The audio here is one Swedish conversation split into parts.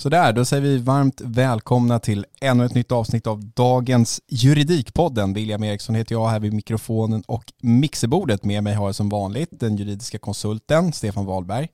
Sådär, då säger vi varmt välkomna till ännu ett nytt avsnitt av dagens Juridikpodden. William Eriksson heter jag här vid mikrofonen och mixerbordet. Med mig har jag som vanligt den juridiska konsulten Stefan Wahlberg.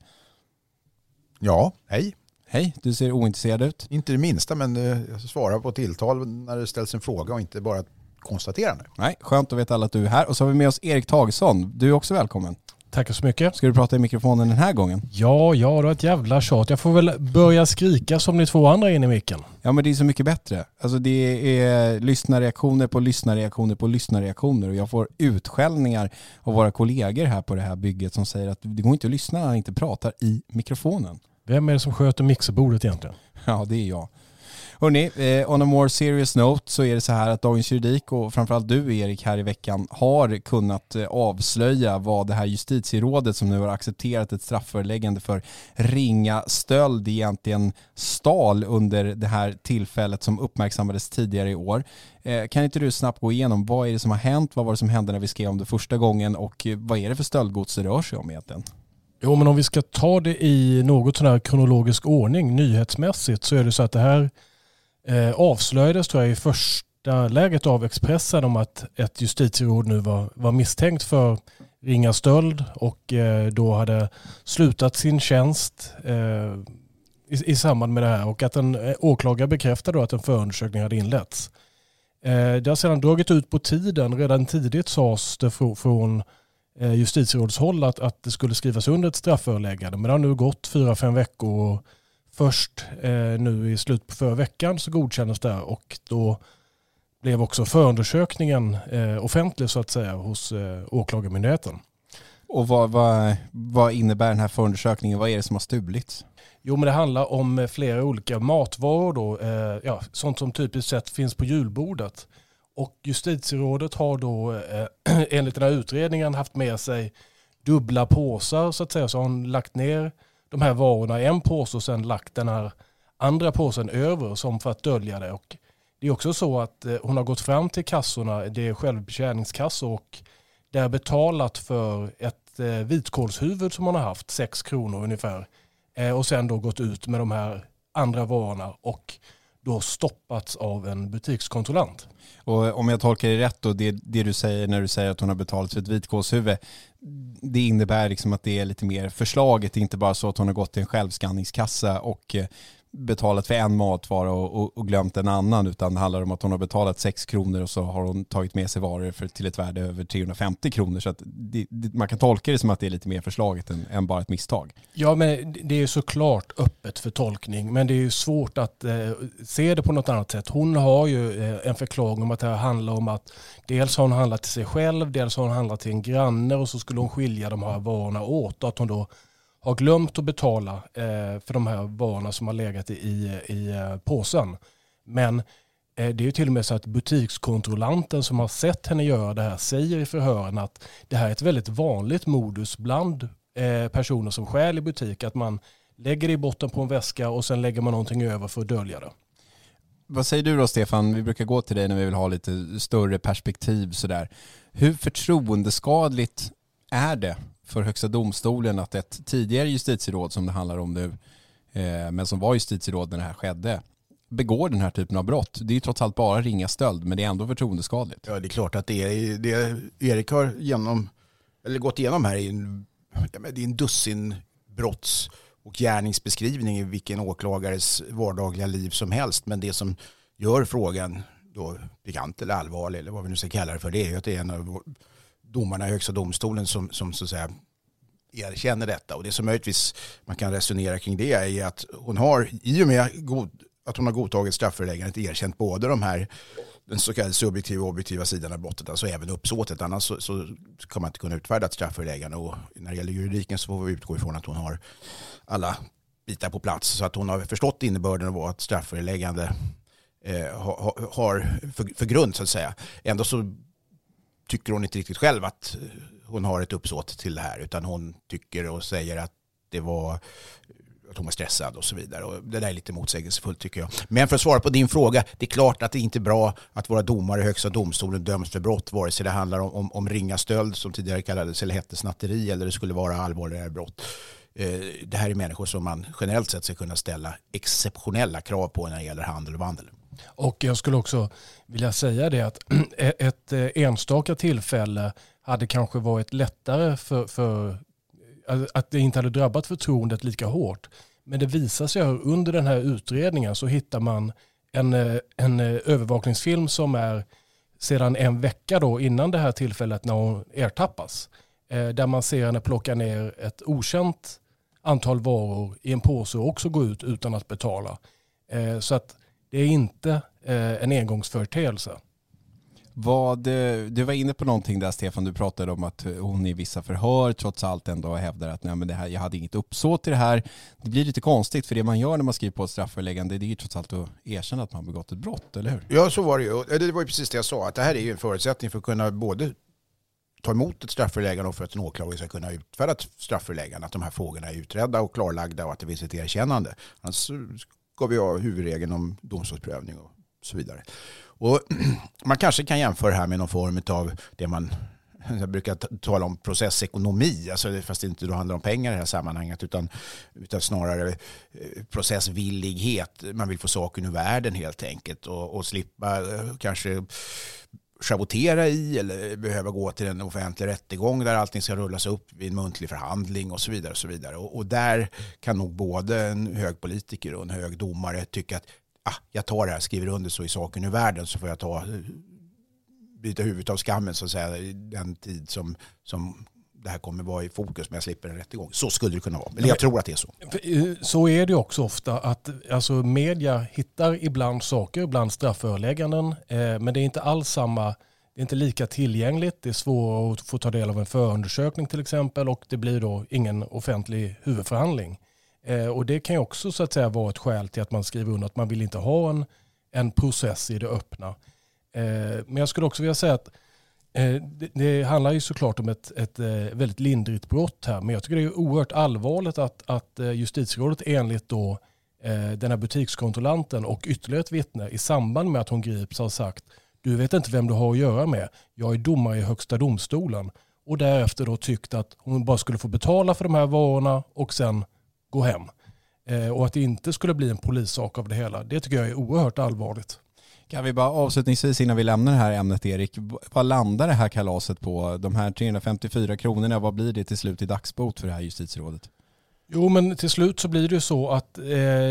Ja, hej. Hej, du ser ointresserad ut. Inte det minsta, men eh, jag svarar på tilltal när det ställs en fråga och inte bara ett konstaterande. Nej, skönt att veta alla att du är här. Och så har vi med oss Erik Tagesson. Du är också välkommen. Tackar så mycket. Ska du prata i mikrofonen den här gången? Ja, ja, det var ett jävla tjat. Jag får väl börja skrika som ni två andra in i micken. Ja men det är så mycket bättre. Alltså det är lyssnarreaktioner på lyssnarreaktioner på lyssnarreaktioner och jag får utskällningar av våra kollegor här på det här bygget som säger att det går inte att lyssna när han inte pratar i mikrofonen. Vem är det som sköter mixerbordet egentligen? Ja det är jag. Hörrni, eh, on a more serious note så är det så här att Dagens Juridik och framförallt du Erik här i veckan har kunnat eh, avslöja vad det här justitierådet som nu har accepterat ett strafföreläggande för ringa stöld egentligen stal under det här tillfället som uppmärksammades tidigare i år. Eh, kan inte du snabbt gå igenom vad är det som har hänt, vad var det som hände när vi skrev om det första gången och eh, vad är det för stöldgods det rör sig om egentligen? Jo, men om vi ska ta det i något sån här kronologisk ordning nyhetsmässigt så är det så att det här eh, avslöjades tror jag i första läget av Expressen om att ett justitieråd nu var, var misstänkt för ringa stöld och eh, då hade slutat sin tjänst eh, i, i samband med det här och att en eh, åklagare bekräftade då att en förundersökning hade inletts. Eh, det har sedan dragit ut på tiden. Redan tidigt sades det från, från eh, justitierådshåll att, att det skulle skrivas under ett strafföreläggande. Men det har nu gått fyra, fem veckor och först eh, nu i slutet på förra veckan så godkändes det och då blev också förundersökningen eh, offentlig så att säga hos eh, Åklagarmyndigheten. Och vad, vad, vad innebär den här förundersökningen? Vad är det som har stulits? Jo men det handlar om flera olika matvaror då, eh, ja, sånt som typiskt sett finns på julbordet. Och justitierådet har då eh, enligt den här utredningen haft med sig dubbla påsar så att säga. Så har hon lagt ner de här varorna i en påse och sen lagt den här andra påsen över som för att dölja det. Och det är också så att eh, hon har gått fram till kassorna, det är självbetjäningskassor och där betalat för ett eh, vitkålshuvud som hon har haft, 6 kronor ungefär. Eh, och sen då gått ut med de här andra varorna och då stoppats av en butikskontrollant. Och eh, om jag tolkar det rätt då, det, det du säger när du säger att hon har betalat för ett vitkålshuvud, det innebär liksom att det är lite mer förslaget, inte bara så att hon har gått till en självskanningskassa och eh, betalat för en matvara och, och, och, glömt en annan utan det handlar om att hon har betalat 6 kronor och så har hon tagit med sig varor för, till ett värde över 350 kronor. Så att det, det, man kan tolka det som att det är lite mer förslaget än, än, bara ett misstag. Ja, men det är såklart öppet för tolkning men det är svårt att eh, se det på något annat sätt. Hon har ju eh, en förklaring om att det här handlar om att dels har hon handlat till sig själv, dels har hon handlat till en granne och så skulle hon skilja de här varorna åt och att hon då har glömt att betala eh, för de här varorna som har legat i, i, eh, påsen. Men eh, det är ju till och med så att butikskontrollanten som har sett henne göra det här säger i förhören att det här är ett väldigt vanligt modus bland eh, personer som stjäl i butik. Att man lägger det i botten på en väska och sen lägger man någonting över för att dölja det. Vad säger du då Stefan? Vi brukar gå till dig när vi vill ha lite större perspektiv. Sådär. Hur förtroendeskadligt är det för Högsta domstolen att ett tidigare justitieråd som det handlar om nu, eh, men som var justitieråd när det här skedde, begår den här typen av brott. Det är ju trots allt bara ringa stöld, men det är ändå förtroendeskadligt. Ja, det är klart att det är det Erik har genom, eller gått igenom här är en, det är en dussin brotts och gärningsbeskrivning i vilken åklagares vardagliga liv som helst. Men det som gör frågan då pikant eller allvarlig eller vad vi nu ska kalla det för, det är ju att det är en av domarna i Högsta domstolen som, som så att säga erkänner detta. Och det som möjligtvis man kan resonera kring det är att hon har, i och med god, att hon har godtagit strafföreläggandet, erkänt både de här den så kallade subjektiva och objektiva sidan av brottet, alltså även uppsåtet. Annars så, så kan man inte kunna utfärda ett strafföreläggande. Och när det gäller juridiken så får vi utgå ifrån att hon har alla bitar på plats. Så att hon har förstått innebörden av att strafföreläggande eh, har, har för, för grund så att säga. Ändå så tycker hon inte riktigt själv att eh, hon har ett uppsåt till det här utan hon tycker och säger att det var att hon var stressad och så vidare. Och det där är lite motsägelsefullt tycker jag. Men för att svara på din fråga, det är klart att det inte är bra att våra domare i Högsta domstolen döms för brott, vare sig det handlar om, om, om ringa stöld som tidigare kallades eller hette snatteri eller det skulle vara allvarligare brott. Eh, det här är människor som man generellt sett ska kunna ställa exceptionella krav på när det gäller handel och vandel. Och jag skulle också vilja säga det att e- ett eh, enstaka tillfälle hade kanske varit lättare för, för eh, att det inte hade drabbat förtroendet lika hårt. Men det visar sig att under den här utredningen så hittar man en, eh, en övervakningsfilm som är sedan en vecka då innan det här tillfället när hon ertappas. Där man ser henne plocka ner ett okänt antal varor i en påse och också gå ut utan att betala. Så att det är inte eh, en engångsföreteelse. Vad, eh, du var inne på någonting där Stefan, du pratade om att hon i vissa förhör trots allt ändå hävdar att nej, men det här, jag hade inget uppsåt till det här. Det blir lite konstigt för det man gör när man skriver på ett strafföreläggande det är ju trots allt att erkänna att man har begått ett brott, eller hur? Ja, så var det ju. Det var ju precis det jag sa, att det här är ju en förutsättning för att kunna både ta emot ett strafföreläggande och för att en åklagare ska kunna utfärda ett strafföreläggande. Att de här frågorna är utredda och klarlagda och att det finns ett erkännande. Annars ska vi ha huvudregeln om domstolsprövning och så vidare. Och man kanske kan jämföra det här med någon form av det man jag brukar tala om processekonomi, alltså fast det inte då handlar om pengar i det här sammanhanget utan, utan snarare eh, processvillighet. Man vill få saken ur världen helt enkelt och, och slippa eh, kanske schavottera i eller behöva gå till en offentlig rättegång där allting ska rullas upp vid en muntlig förhandling och så vidare. Och, så vidare. och, och där kan nog både en hög politiker och en hög domare tycka att ah, jag tar det här, skriver under så i saken ur världen så får jag ta eh, byta huvudet av skammen så att säga den tid som, som det här kommer vara i fokus men jag slipper en rättegång. Så skulle det kunna vara. Eller jag tror att det är så. Eh, så är det också ofta att alltså, media hittar ibland saker, ibland strafförelägganden. Eh, men det är inte alls samma, det är inte lika tillgängligt. Det är svårare att få ta del av en förundersökning till exempel och det blir då ingen offentlig huvudförhandling. Eh, och det kan ju också så att säga vara ett skäl till att man skriver under att man vill inte ha en, en process i det öppna. Eh, men jag skulle också vilja säga att Eh, det, det, handlar ju såklart om ett, ett eh, väldigt lindrigt brott här, men jag tycker det är oerhört allvarligt att, att eh, justitierådet enligt då den här butikskontrollanten och ytterligare ett vittne i samband med att hon grips har sagt du vet inte vem du har att göra med. Jag är domare i högsta domstolen. Och därefter då tyckt att hon bara skulle få betala för de här varorna och sen gå hem. och att det inte skulle bli en polissak av det hela. Det tycker jag är oerhört allvarligt. Kan vi bara avslutningsvis innan vi lämnar det här ämnet Erik, vad landar det här kalaset på? De här 354 kronorna, vad blir det till slut i dagsbot för det här justitierådet? Jo, men till slut så blir det ju så att eh,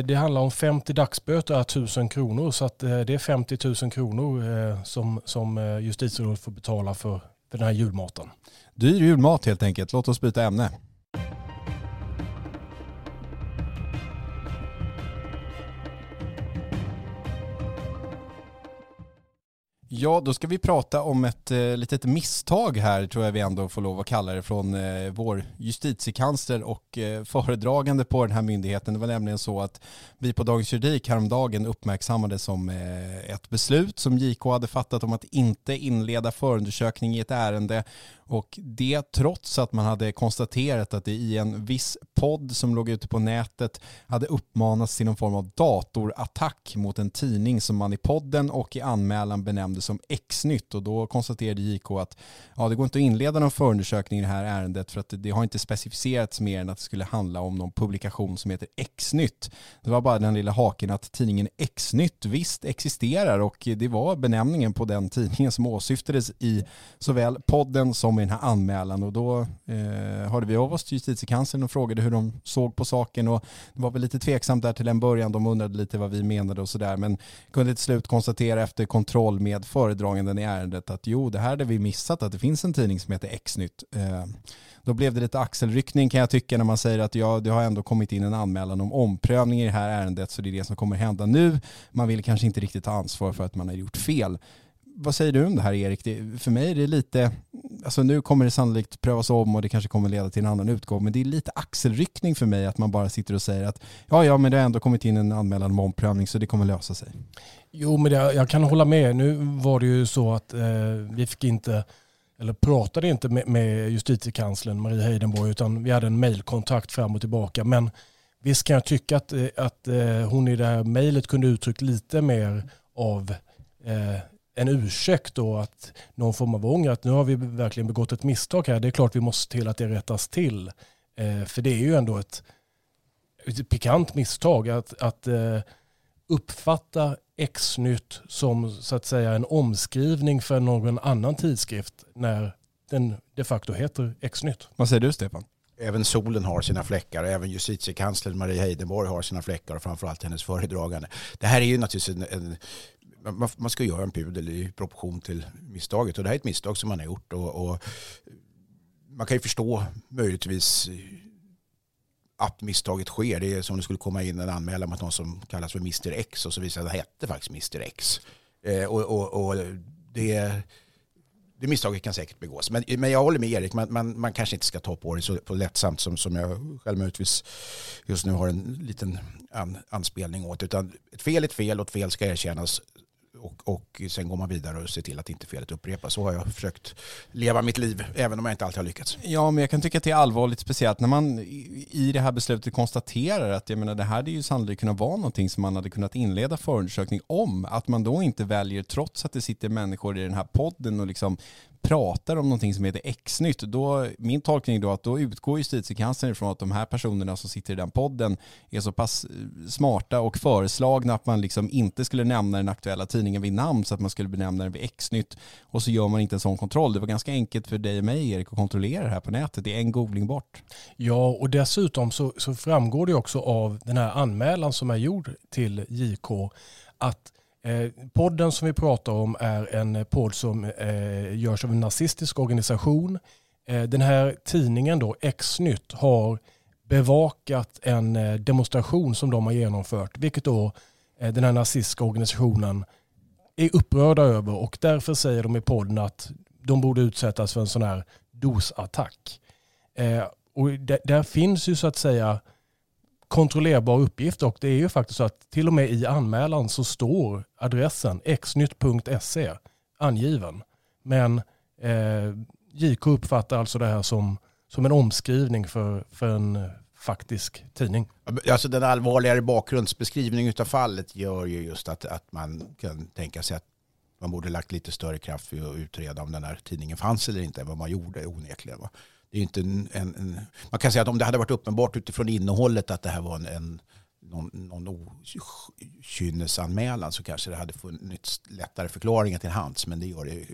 det handlar om 50 dagsböter är 1000 kronor. Så att eh, det är 50 000 kronor eh, som, som eh, justitierådet får betala för, för den här julmaten. Dyr julmat helt enkelt. Låt oss byta ämne. Ja, då ska vi prata om ett eh, litet misstag här, tror jag vi ändå får lov att kalla det, från eh, vår justitiekansler och eh, föredragande på den här myndigheten. Det var nämligen så att vi på Dagens Juridik häromdagen uppmärksammade som eh, ett beslut som JK hade fattat om att inte inleda förundersökning i ett ärende och det trots att man hade konstaterat att det i en viss podd som låg ute på nätet hade uppmanats till någon form av datorattack mot en tidning som man i podden och i anmälan benämnde som X-nytt. Och då konstaterade JK att ja, det går inte att inleda någon förundersökning i det här ärendet för att det, det har inte specificerats mer än att det skulle handla om någon publikation som heter X-nytt. Det var bara den lilla haken att tidningen X-nytt visst existerar och det var benämningen på den tidningen som åsyftades i såväl podden som med den här anmälan och då eh, hörde vi av oss till justitiekanslern och frågade hur de såg på saken och det var väl lite tveksamt där till en början. De undrade lite vad vi menade och sådär men kunde till slut konstatera efter kontroll med föredraganden i ärendet att jo, det här hade vi missat att det finns en tidning som heter X-nytt. Eh, då blev det lite axelryckning kan jag tycka när man säger att ja, det har ändå kommit in en anmälan om omprövning i det här ärendet så det är det som kommer hända nu. Man vill kanske inte riktigt ta ansvar för att man har gjort fel vad säger du om det här Erik? Det, för mig är det lite, alltså nu kommer det sannolikt prövas om och det kanske kommer leda till en annan utgång, men det är lite axelryckning för mig att man bara sitter och säger att ja, ja, men det har ändå kommit in en anmälan om omprövning så det kommer lösa sig. Jo, men det, jag kan hålla med. Nu var det ju så att eh, vi fick inte, eller pratade inte med, med justitiekanslern Marie Heidenborg, utan vi hade en mejlkontakt fram och tillbaka. Men visst kan jag tycka att, eh, att eh, hon i det här mejlet kunde uttryckt lite mer av eh, en ursäkt då att någon form av ånger att nu har vi verkligen begått ett misstag här. Det är klart vi måste se till att det rättas till. Eh, för det är ju ändå ett, ett pikant misstag att, att eh, uppfatta X-nytt som så att säga en omskrivning för någon annan tidskrift när den de facto heter X-nytt. Vad säger du Stefan? Även solen har sina fläckar, även justitiekanslern Marie Heidenborg har sina fläckar och framförallt hennes föredragande. Det här är ju naturligtvis en, en man, man ska göra en pudel i proportion till misstaget. Och det här är ett misstag som man har gjort. Och, och man kan ju förstå möjligtvis att misstaget sker. Det är som om det skulle komma in en anmälan mot någon som kallas för Mr X och så visar det att det hette faktiskt Mr X. Eh, och, och, och det, det misstaget kan säkert begås. Men, men jag håller med Erik, man, man, man kanske inte ska ta på det så på lättsamt som, som jag själv möjligtvis just nu har en liten an, anspelning åt. Utan ett fel är ett fel och ett fel ska erkännas och, och sen går man vidare och ser till att inte felet upprepas. Så har jag försökt leva mitt liv, även om jag inte alltid har lyckats. Ja, men jag kan tycka att det är allvarligt, speciellt när man i det här beslutet konstaterar att jag menar, det här hade ju sannolikt kunnat vara någonting som man hade kunnat inleda förundersökning om. Att man då inte väljer, trots att det sitter människor i den här podden och liksom pratar om någonting som heter X-nytt, då, min tolkning då att då utgår justitiekanslern ifrån att de här personerna som sitter i den podden är så pass eh, smarta och föreslagna att man liksom inte skulle nämna den aktuella tidningen vid namn så att man skulle benämna den vid X-nytt och så gör man inte en sån kontroll. Det var ganska enkelt för dig och mig Erik att kontrollera det här på nätet. Det är en googling bort. Ja, och dessutom så, så framgår det också av den här anmälan som är gjord till JK att Eh, podden som vi pratar om är en eh, podd som eh, görs av en nazistisk organisation. Den här tidningen då, X-nytt, har bevakat en demonstration som de har genomfört, vilket då den här nazistiska organisationen är upprörda över och därför säger de i podden att de borde utsättas för en sån här dosattack. Och där finns ju så att säga kontrollerbar uppgift och det är ju faktiskt så att till och med i anmälan så står adressen xnytt.se angiven. Men eh, JK uppfattar alltså det här som, som en omskrivning för, för en faktisk tidning. Alltså den allvarligare bakgrundsbeskrivningen av fallet gör ju just att, att man kan tänka sig att man borde lagt lite större kraft för att utreda om den här tidningen fanns eller inte än vad man gjorde onekligen. Va? Det är inte en, en, en, man kan säga att om det hade varit uppenbart utifrån innehållet att det här var en, en någon, någon okynnesanmälan så kanske det hade funnits lättare förklaringar till hands. Men det gör det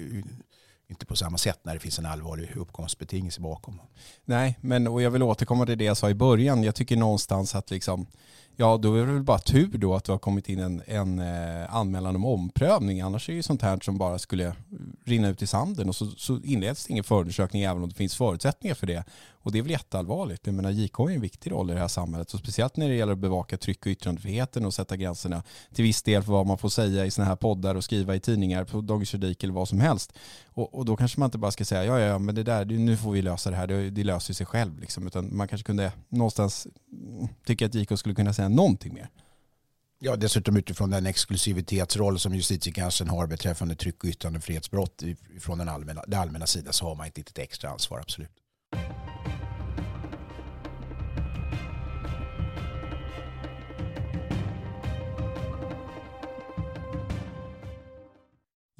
inte på samma sätt när det finns en allvarlig uppkomstbetingelse bakom. Nej, men och jag vill återkomma till det jag sa i början. Jag tycker någonstans att liksom Ja, då är det väl bara tur då att det har kommit in en, en eh, anmälan om omprövning. Annars är det ju sånt här som bara skulle rinna ut i sanden och så, så inleds det ingen förundersökning även om det finns förutsättningar för det. Och det är väl jätteallvarligt. Jag menar, JK har ju en viktig roll i det här samhället. Och speciellt när det gäller att bevaka tryck och yttrandefriheten och sätta gränserna till viss del för vad man får säga i sådana här poddar och skriva i tidningar på Dagens Juridik eller vad som helst. Och, och, då kanske man inte bara ska säga ja, ja, men det där, nu får vi lösa det här, det, det löser sig själv. Liksom. Utan man kanske kunde någonstans mm, tycka att JK skulle kunna säga någonting mer. Ja, dessutom utifrån den exklusivitetsroll som justitiekanslern har beträffande tryck och yttrandefrihetsbrott från den allmänna, det allmänna sida så har man ett litet extra ansvar, absolut.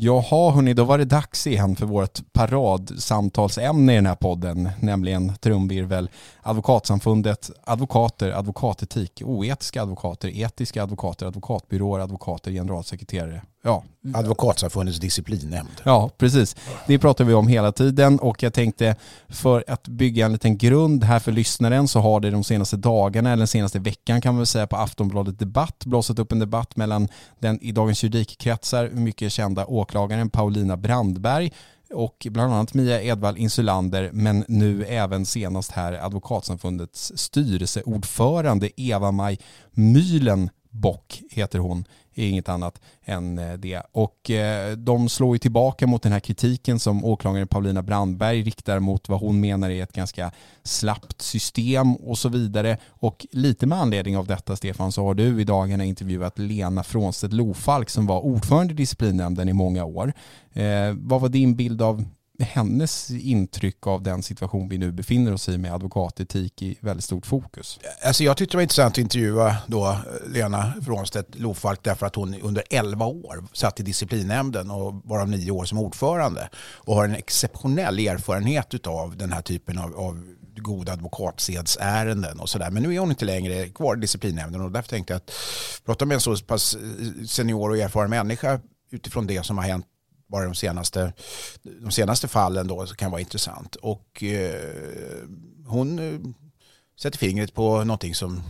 Jaha, hörni, då var det dags igen för vårt paradsamtalsämne i den här podden, nämligen trumvirvel, Advokatsamfundet, advokater, advokatetik, oetiska advokater, etiska advokater, advokatbyråer, advokater, generalsekreterare, ja. Advokatsamfundets disciplinnämnd. Ja, precis. Det pratar vi om hela tiden och jag tänkte för att bygga en liten grund här för lyssnaren så har det de senaste dagarna eller den senaste veckan kan man väl säga på Aftonbladet Debatt blossat upp en debatt mellan den i Dagens Juridikkretsar mycket kända åklagaren Paulina Brandberg och bland annat Mia Edvall Insulander men nu även senast här Advokatsamfundets styrelseordförande Eva-Maj Myhlenbock heter hon inget annat än eh, det. Och eh, de slår ju tillbaka mot den här kritiken som åklagaren Paulina Brandberg riktar mot vad hon menar är ett ganska slappt system och så vidare. Och lite med anledning av detta Stefan så har du i dagarna intervjuat Lena Frånstedt Lofalk som var ordförande i disciplinnämnden i många år. Eh, vad var din bild av hennes intryck av den situation vi nu befinner oss i med advokatetik i väldigt stort fokus? Alltså jag tyckte det var intressant att intervjua då eh, Lena Frånstedt Lofalk därför att hon under 11 år satt i disciplinnämnden och varav nio år som ordförande och har en exceptionell erfarenhet av den här typen av, av goda advokatsedsärenden och sådär. Men nu är hon inte längre kvar i disciplinnämnden och därför tänkte jag att prata med en så pass eh, senior och erfaren människa utifrån det som har hänt bara de senaste, de senaste fallen då så kan vara intressant. Och eh, hon eh, sätter fingret på någonting som,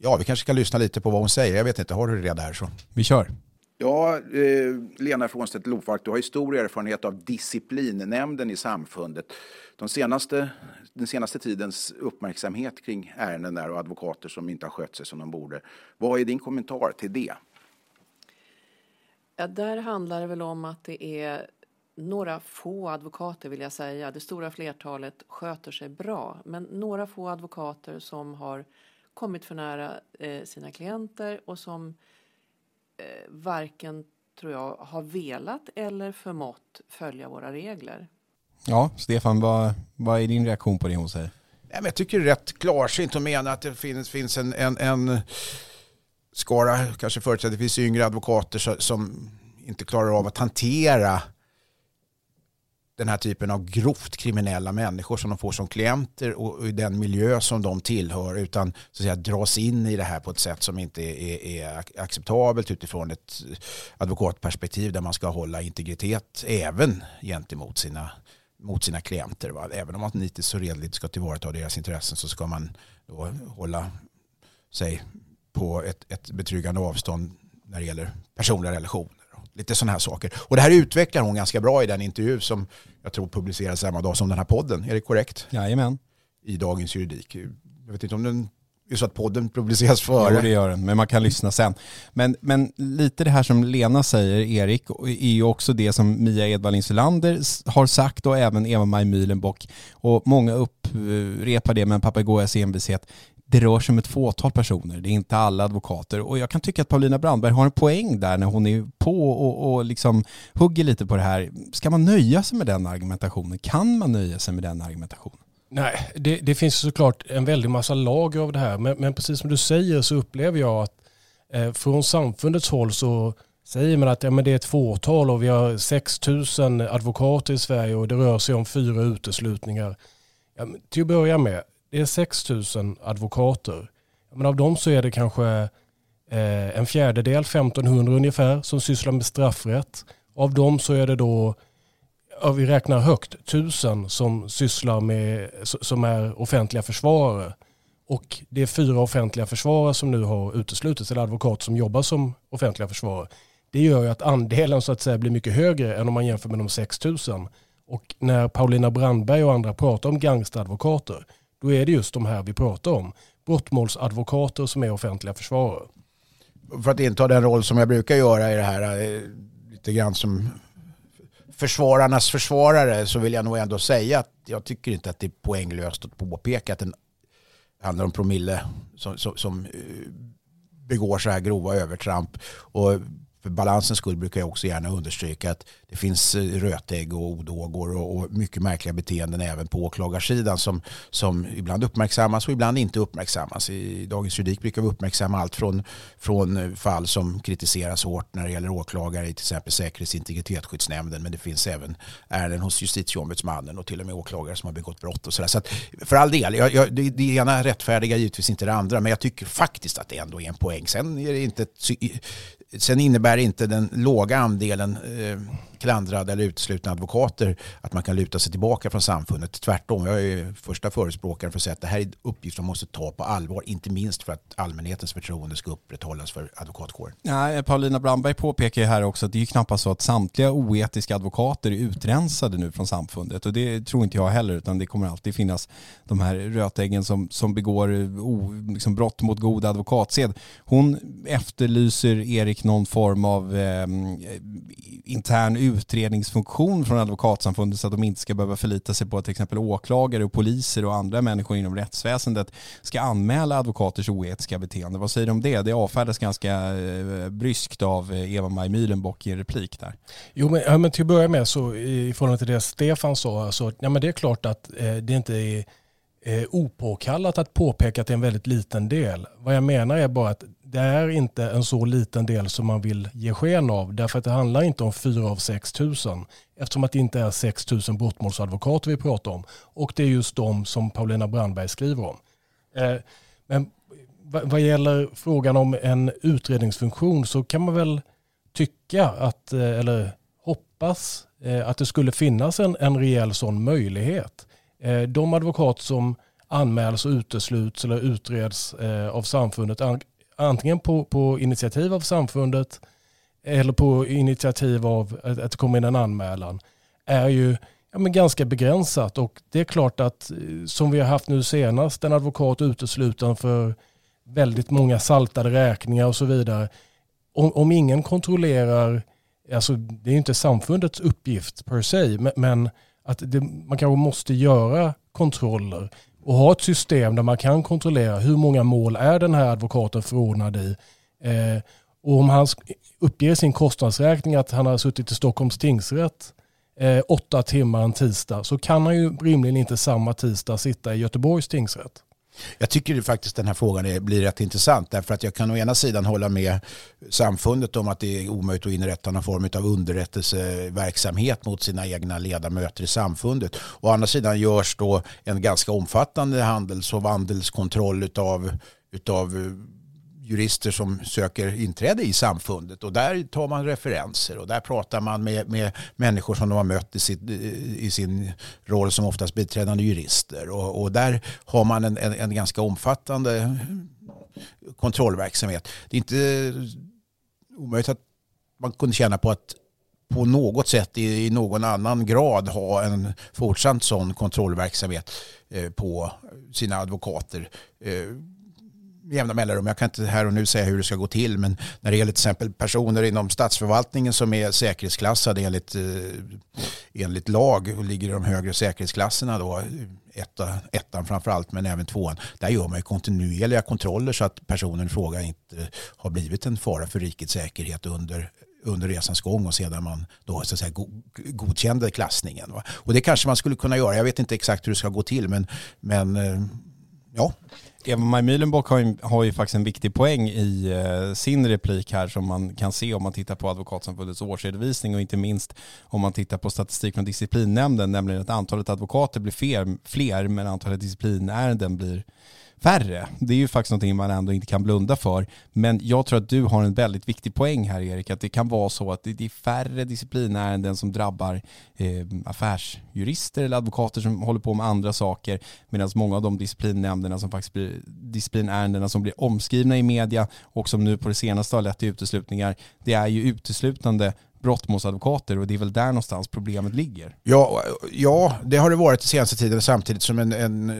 ja vi kanske ska lyssna lite på vad hon säger. Jag vet inte, har du det där så? Vi kör. Ja, eh, Lena Frånstedt Lofalk, du har ju stor erfarenhet av disciplinnämnden i samfundet. De senaste, den senaste tidens uppmärksamhet kring ärenden där och advokater som inte har skött sig som de borde. Vad är din kommentar till det? Ja, där handlar det väl om att det är några få advokater vill jag säga. Det stora flertalet sköter sig bra. Men några få advokater som har kommit för nära eh, sina klienter och som eh, varken, tror jag, har velat eller förmått följa våra regler. Ja, Stefan, vad, vad är din reaktion på det hon säger? Jag tycker det är rätt klarsynt att mena att det finns, finns en, en, en skara, kanske företrädesvis yngre advokater som inte klarar av att hantera den här typen av grovt kriminella människor som de får som klienter och i den miljö som de tillhör utan så att säga, dras in i det här på ett sätt som inte är, är acceptabelt utifrån ett advokatperspektiv där man ska hålla integritet även gentemot sina, mot sina klienter. Va? Även om man nitiskt och redligt ska tillvarata deras intressen så ska man då hålla sig på ett, ett betryggande avstånd när det gäller personliga relationer. Lite sådana här saker. Och det här utvecklar hon ganska bra i den intervju som jag tror publiceras samma dag som den här podden. Är det korrekt? Jajamän. I Dagens Juridik. Jag vet inte om den är så att podden publiceras före. Jo, det gör den, men man kan lyssna sen. Men, men lite det här som Lena säger, Erik, är ju också det som Mia Edvall Insulander har sagt och även Eva-Maj Myhlenbock. Och många upprepar det med en papegojas envishet det rör sig om ett fåtal personer, det är inte alla advokater. Och jag kan tycka att Paulina Brandberg har en poäng där när hon är på och, och liksom hugger lite på det här. Ska man nöja sig med den argumentationen? Kan man nöja sig med den argumentationen? Nej, det, det finns såklart en väldig massa lager av det här. Men, men precis som du säger så upplever jag att eh, från samfundets håll så säger man att ja, men det är ett fåtal och vi har 6 000 advokater i Sverige och det rör sig om fyra uteslutningar. Ja, till att börja med, det är 6 000 advokater. Men av dem så är det kanske eh, en fjärdedel, 1500 ungefär, som sysslar med straffrätt. Av dem så är det då ja, vi räknar högt, 1000 som sysslar med, som är offentliga försvarare. Och det är fyra offentliga försvarare som nu har uteslutits, eller advokater som jobbar som offentliga försvarare. Det gör ju att andelen så att säga blir mycket högre än om man jämför med de 6 000. Och när Paulina Brandberg och andra pratar om gangsteradvokater, då är det just de här vi pratar om. Brottmålsadvokater som är offentliga försvarare. För att inta den roll som jag brukar göra i det här, eh, lite grann som försvararnas försvarare, så vill jag nog ändå säga att jag tycker inte att det är poänglöst att påpeka att det handlar om promille som, som, som eh, begår så här grova övertramp. Och för balansens skull brukar jag också gärna understryka att det finns eh, rötägg och odågor och, och mycket märkliga beteenden även på åklagarsidan som, som ibland uppmärksammas och ibland inte uppmärksammas. I Dagens Juridik brukar vi uppmärksamma allt från, från eh, fall som kritiseras hårt när det gäller åklagare i till exempel Säkerhets och integritetsskyddsnämnden men det finns även ärenden hos justitieombudsmannen och till och med åklagare som har begått brott och sådär. Så att för all del, jag, jag, det, det ena rättfärdiga givetvis inte det andra men jag tycker faktiskt att det ändå är en poäng. Sen är det inte ett, Sen innebär inte den låga andelen eh, klandrade eller uteslutna advokater att man kan luta sig tillbaka från samfundet. Tvärtom, jag är första förespråkaren för att säga att det här är uppgifter man måste ta på allvar, inte minst för att allmänhetens förtroende ska upprätthållas för advokatkåren. Ja, eh, Paulina Brandberg påpekar ju här också att det är knappast så att samtliga oetiska advokater är utrensade nu från samfundet och det tror inte jag heller utan det kommer alltid finnas de här rötäggen som, som begår eh, o, liksom brott mot god advokatsed. Hon efterlyser Erik någon form av eh, intern utredningsfunktion från Advokatsamfundet så att de inte ska behöva förlita sig på att till exempel åklagare och poliser och andra människor inom rättsväsendet ska anmäla advokaters oetiska beteende. Vad säger du om det? Det avfärdas ganska eh, bryskt av eh, Eva-Maj Myhlenbock i en replik där. Jo, men, ja, men till att börja med så i förhållande till det Stefan sa, så, ja, men det är klart att eh, det inte är eh, opåkallat att påpeka att det är en väldigt liten del. Vad jag menar är bara att det är inte en så liten del som man vill ge sken av. Därför att det handlar inte om 4 av 6 000. Eftersom att det inte är 6 000 brottmålsadvokater vi pratar om. Och det är just de som Paulina Brandberg skriver om. Eh, men vad gäller frågan om en utredningsfunktion så kan man väl tycka att, eh, eller hoppas eh, att det skulle finnas en, en rejäl sån möjlighet. Eh, de advokater som anmäls och utesluts eller utreds eh, av samfundet antingen på, på initiativ av samfundet eller på initiativ av att, att det kommer in en anmälan är ju ja, men ganska begränsat. Och det är klart att eh, som vi har haft nu senast, en advokat utesluten för väldigt många saltade räkningar och så vidare. Om, om ingen kontrollerar, alltså det är ju inte samfundets uppgift per se, men, men att det, man kanske måste göra kontroller och ha ett system där man kan kontrollera hur många mål är den här advokaten förordnad i. Eh, och om han uppger sin kostnadsräkning att han har suttit i Stockholms tingsrätt eh, åtta timmar en tisdag så kan han ju rimligen inte samma tisdag sitta i Göteborgs tingsrätt. Jag tycker faktiskt den här frågan är, blir rätt intressant därför att jag kan å ena sidan hålla med samfundet om att det är omöjligt att inrätta någon form av underrättelseverksamhet mot sina egna ledamöter i samfundet. Å andra sidan görs då en ganska omfattande handels och vandelskontroll utav, utav jurister som söker inträde i samfundet och där tar man referenser och där pratar man med, med människor som de har mött i, sitt, i sin roll som oftast biträdande jurister och, och där har man en, en, en, ganska omfattande kontrollverksamhet. Det är inte omöjligt att man kunde känna på att på något sätt i, i någon annan grad ha en fortsatt sån kontrollverksamhet eh, på sina advokater. Eh, Jämna mellanrum. Jag kan inte här och nu säga hur det ska gå till men när det gäller till exempel personer inom statsförvaltningen som är säkerhetsklassade enligt, eh, enligt lag och ligger i de högre säkerhetsklasserna då, etta, ettan framförallt men även tvåan. Där gör man ju kontinuerliga kontroller så att personen i fråga inte har blivit en fara för rikets säkerhet under under resans gång och sedan man då så att säga, godkände klassningen. Och det kanske man skulle kunna göra. Jag vet inte exakt hur det ska gå till men, men eh, ja. Eva-Maj Myhlenbock har ju, har ju faktiskt en viktig poäng i eh, sin replik här som man kan se om man tittar på Advokatsamfundets årsredovisning och inte minst om man tittar på statistik från disciplinnämnden, nämligen att antalet advokater blir fler, fler men antalet disciplinärenden blir färre. Det är ju faktiskt någonting man ändå inte kan blunda för. Men jag tror att du har en väldigt viktig poäng här Erik, att det kan vara så att det är färre disciplinärenden som drabbar eh, affärsjurister eller advokater som håller på med andra saker, medan många av de disciplinnämnderna som faktiskt blir disciplinärendena som blir omskrivna i media och som nu på det senaste har lett till uteslutningar, det är ju uteslutande brottmålsadvokater och det är väl där någonstans problemet ligger. Ja, ja det har det varit den senaste tiden samtidigt som en, en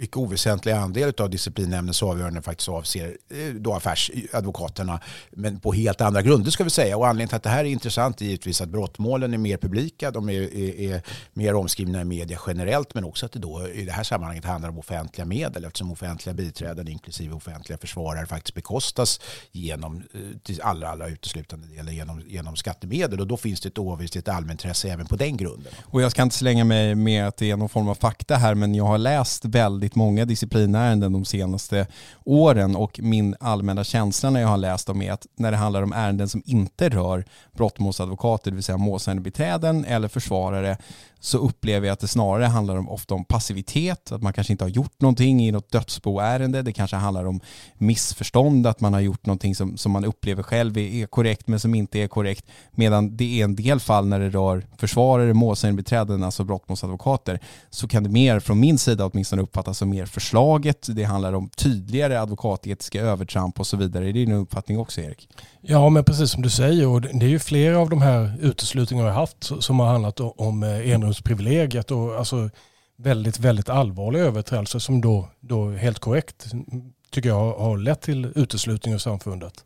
icke oväsentlig andel av disciplinnämndens avgöranden faktiskt avser eh, då affärsadvokaterna. Men på helt andra grunder ska vi säga. Och anledningen till att det här är intressant är givetvis att brottmålen är mer publika, de är, är, är mer omskrivna i media generellt men också att det då i det här sammanhanget handlar om offentliga medel eftersom offentliga biträden inklusive offentliga försvarare faktiskt bekostas genom eh, till allra, allra uteslutande delen genom, genom skattemedel och då finns det ett oavvisligt allmänintresse även på den grunden. Och jag ska inte slänga mig med att det är någon form av fakta här men jag har läst väldigt väldigt många disciplinärenden de senaste åren och min allmänna känsla när jag har läst dem är att när det handlar om ärenden som inte rör brottmålsadvokater, det vill säga målsägandebiträden eller försvarare, så upplever jag att det snarare handlar om, ofta om passivitet, att man kanske inte har gjort någonting i något dödsboärende. Det kanske handlar om missförstånd, att man har gjort någonting som, som man upplever själv är korrekt men som inte är korrekt. Medan det är en del fall när det rör försvarare, målsägandebiträden, alltså brottmålsadvokater, så kan det mer från min sida åtminstone uppfattas som mer förslaget. Det handlar om tydligare advokatetiska övertramp och så vidare. Är det din uppfattning också Erik? Ja, men precis som du säger, och det är ju flera av de här uteslutningarna jag har haft som har handlat om eh, enrumsprivilegiet och alltså väldigt, väldigt allvarliga överträdelser som då, då helt korrekt mm, tycker jag har lett till uteslutning av samfundet.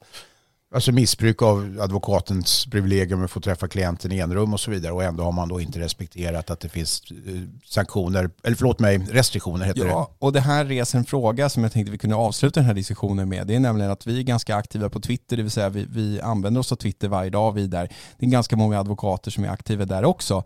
Alltså missbruk av advokatens privilegium att få träffa klienten i enrum och så vidare och ändå har man då inte respekterat att det finns eh, sanktioner, eller förlåt mig, restriktioner heter ja, det. Ja, och det här reser en fråga som jag tänkte vi kunde avsluta den här diskussionen med. Det är nämligen att vi är ganska aktiva på Twitter, det vill säga vi, vi använder oss av Twitter varje dag. Vi där. Det är ganska många advokater som är aktiva där också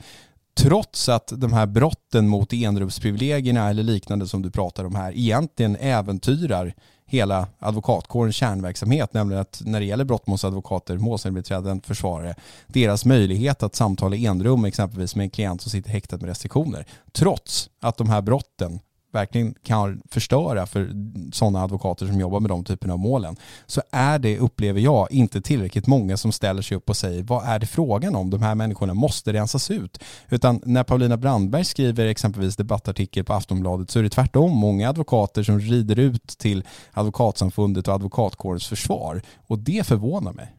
trots att de här brotten mot enrumsprivilegierna eller liknande som du pratar om här egentligen äventyrar hela advokatkårens kärnverksamhet, nämligen att när det gäller brottmålsadvokater, målsägandebiträden, försvarare, deras möjlighet att samtala i enrum exempelvis med en klient som sitter häktad med restriktioner. Trots att de här brotten verkligen kan förstöra för sådana advokater som jobbar med de typerna av målen så är det, upplever jag, inte tillräckligt många som ställer sig upp och säger vad är det frågan om? De här människorna måste rensas ut. Utan när Paulina Brandberg skriver exempelvis debattartikel på Aftonbladet så är det tvärtom många advokater som rider ut till advokatsamfundet och advokatkårens försvar och det förvånar mig.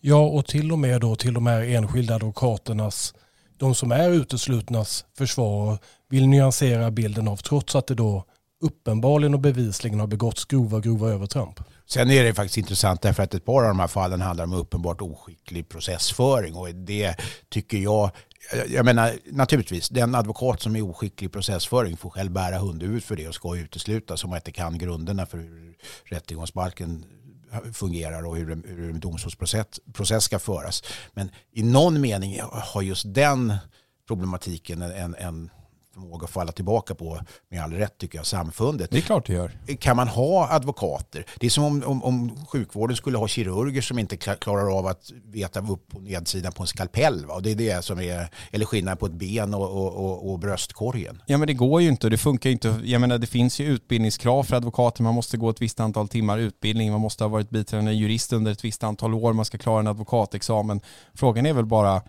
Ja, och till och med då till de här enskilda advokaternas de som är uteslutnas försvar vill nyansera bilden av trots att det då uppenbarligen och bevisligen har begåtts grova, grova övertramp. Sen är det faktiskt intressant därför att ett par av de här fallen handlar om uppenbart oskicklig processföring och det tycker jag jag menar naturligtvis, den advokat som är oskicklig processföring får själv bära hundhuvudet för det och ska uteslutas om man inte kan grunderna för hur rättegångsbalken fungerar och hur, hur en domstolsprocess ska föras. Men i någon mening har just den problematiken en, en förmåga att falla tillbaka på, med all rätt tycker jag, samfundet. Det är klart det gör. Kan man ha advokater? Det är som om, om, om sjukvården skulle ha kirurger som inte klarar av att veta upp och nedsidan på en skalpell. Va? Det är det som är, eller skillnaden på ett ben och, och, och, och, bröstkorgen. Ja men det går ju inte och det funkar ju inte. Jag menar det finns ju utbildningskrav för advokater. Man måste gå ett visst antal timmar utbildning. Man måste ha varit biträdande jurist under ett visst antal år. Man ska klara en advokatexamen. Frågan är väl bara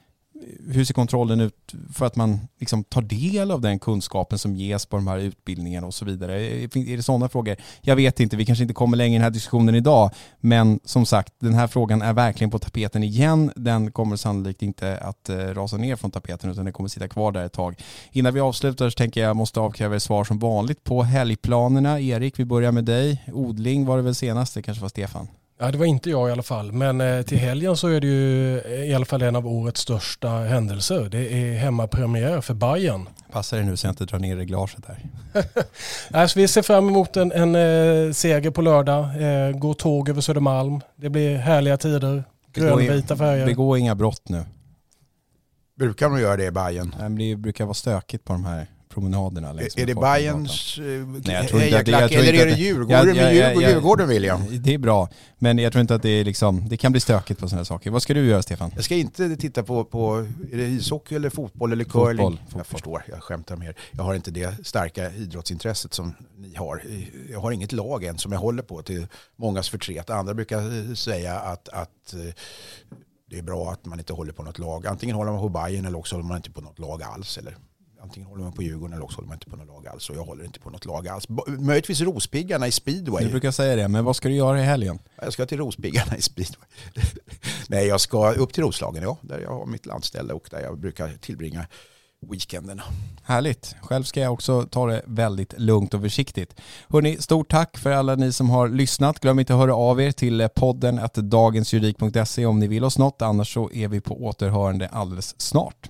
hur ser kontrollen ut för att man liksom tar del av den kunskapen som ges på de här utbildningarna och så vidare? Är det sådana frågor? Jag vet inte, vi kanske inte kommer längre i den här diskussionen idag, men som sagt, den här frågan är verkligen på tapeten igen. Den kommer sannolikt inte att eh, rasa ner från tapeten utan den kommer sitta kvar där ett tag. Innan vi avslutar så tänker jag måste avkräva er svar som vanligt på helgplanerna. Erik, vi börjar med dig. Odling var det väl senast, det kanske var Stefan? Ja, det var inte jag i alla fall. Men eh, till helgen så är det ju eh, i alla fall en av årets största händelser. Det är hemmapremiär för Bayern. Passar det nu så jag inte drar ner reglaget här. alltså, vi ser fram emot en, en eh, seger på lördag. Eh, går tåg över Södermalm. Det blir härliga tider. Grönvita färger. Det går inga brott nu. Brukar de göra det i Bayern? Det brukar vara stökigt på de här promenaderna. längs Är det. Bayerns Nej, eh, jag jag tror eller är det Djurgården? Jag- jag- jag- jag- Djurgården William. Det är bra, men jag tror inte att det är liksom, det kan bli stökigt på sådana här saker. Vad ska du göra Stefan? Jag ska inte titta på, på är det ishockey eller fotboll eller curling. Fotboll, Jag fotboll. förstår, jag skämtar med er. Jag har inte det starka idrottsintresset som ni har. Jag har inget lag än som jag håller på till mångas förtret. Andra brukar säga att, att eh, det är bra att man inte håller på något lag. Antingen håller man på Bayern eller också håller man inte på något lag alls. Eller antingen håller man på Djurgården eller också håller man inte på något lag alls. Och jag håller inte på något lag alls. Möjligtvis Rospiggarna i speedway. Du brukar säga det, men vad ska du göra i helgen? Jag ska till Rospiggarna i speedway. Nej, jag ska upp till Roslagen, ja, där jag har mitt landställe och där jag brukar tillbringa weekenderna. Härligt. Själv ska jag också ta det väldigt lugnt och försiktigt. Hörni, stort tack för alla ni som har lyssnat. Glöm inte att höra av er till podden att dagensjuridik.se om ni vill oss något. Annars så är vi på återhörande alldeles snart.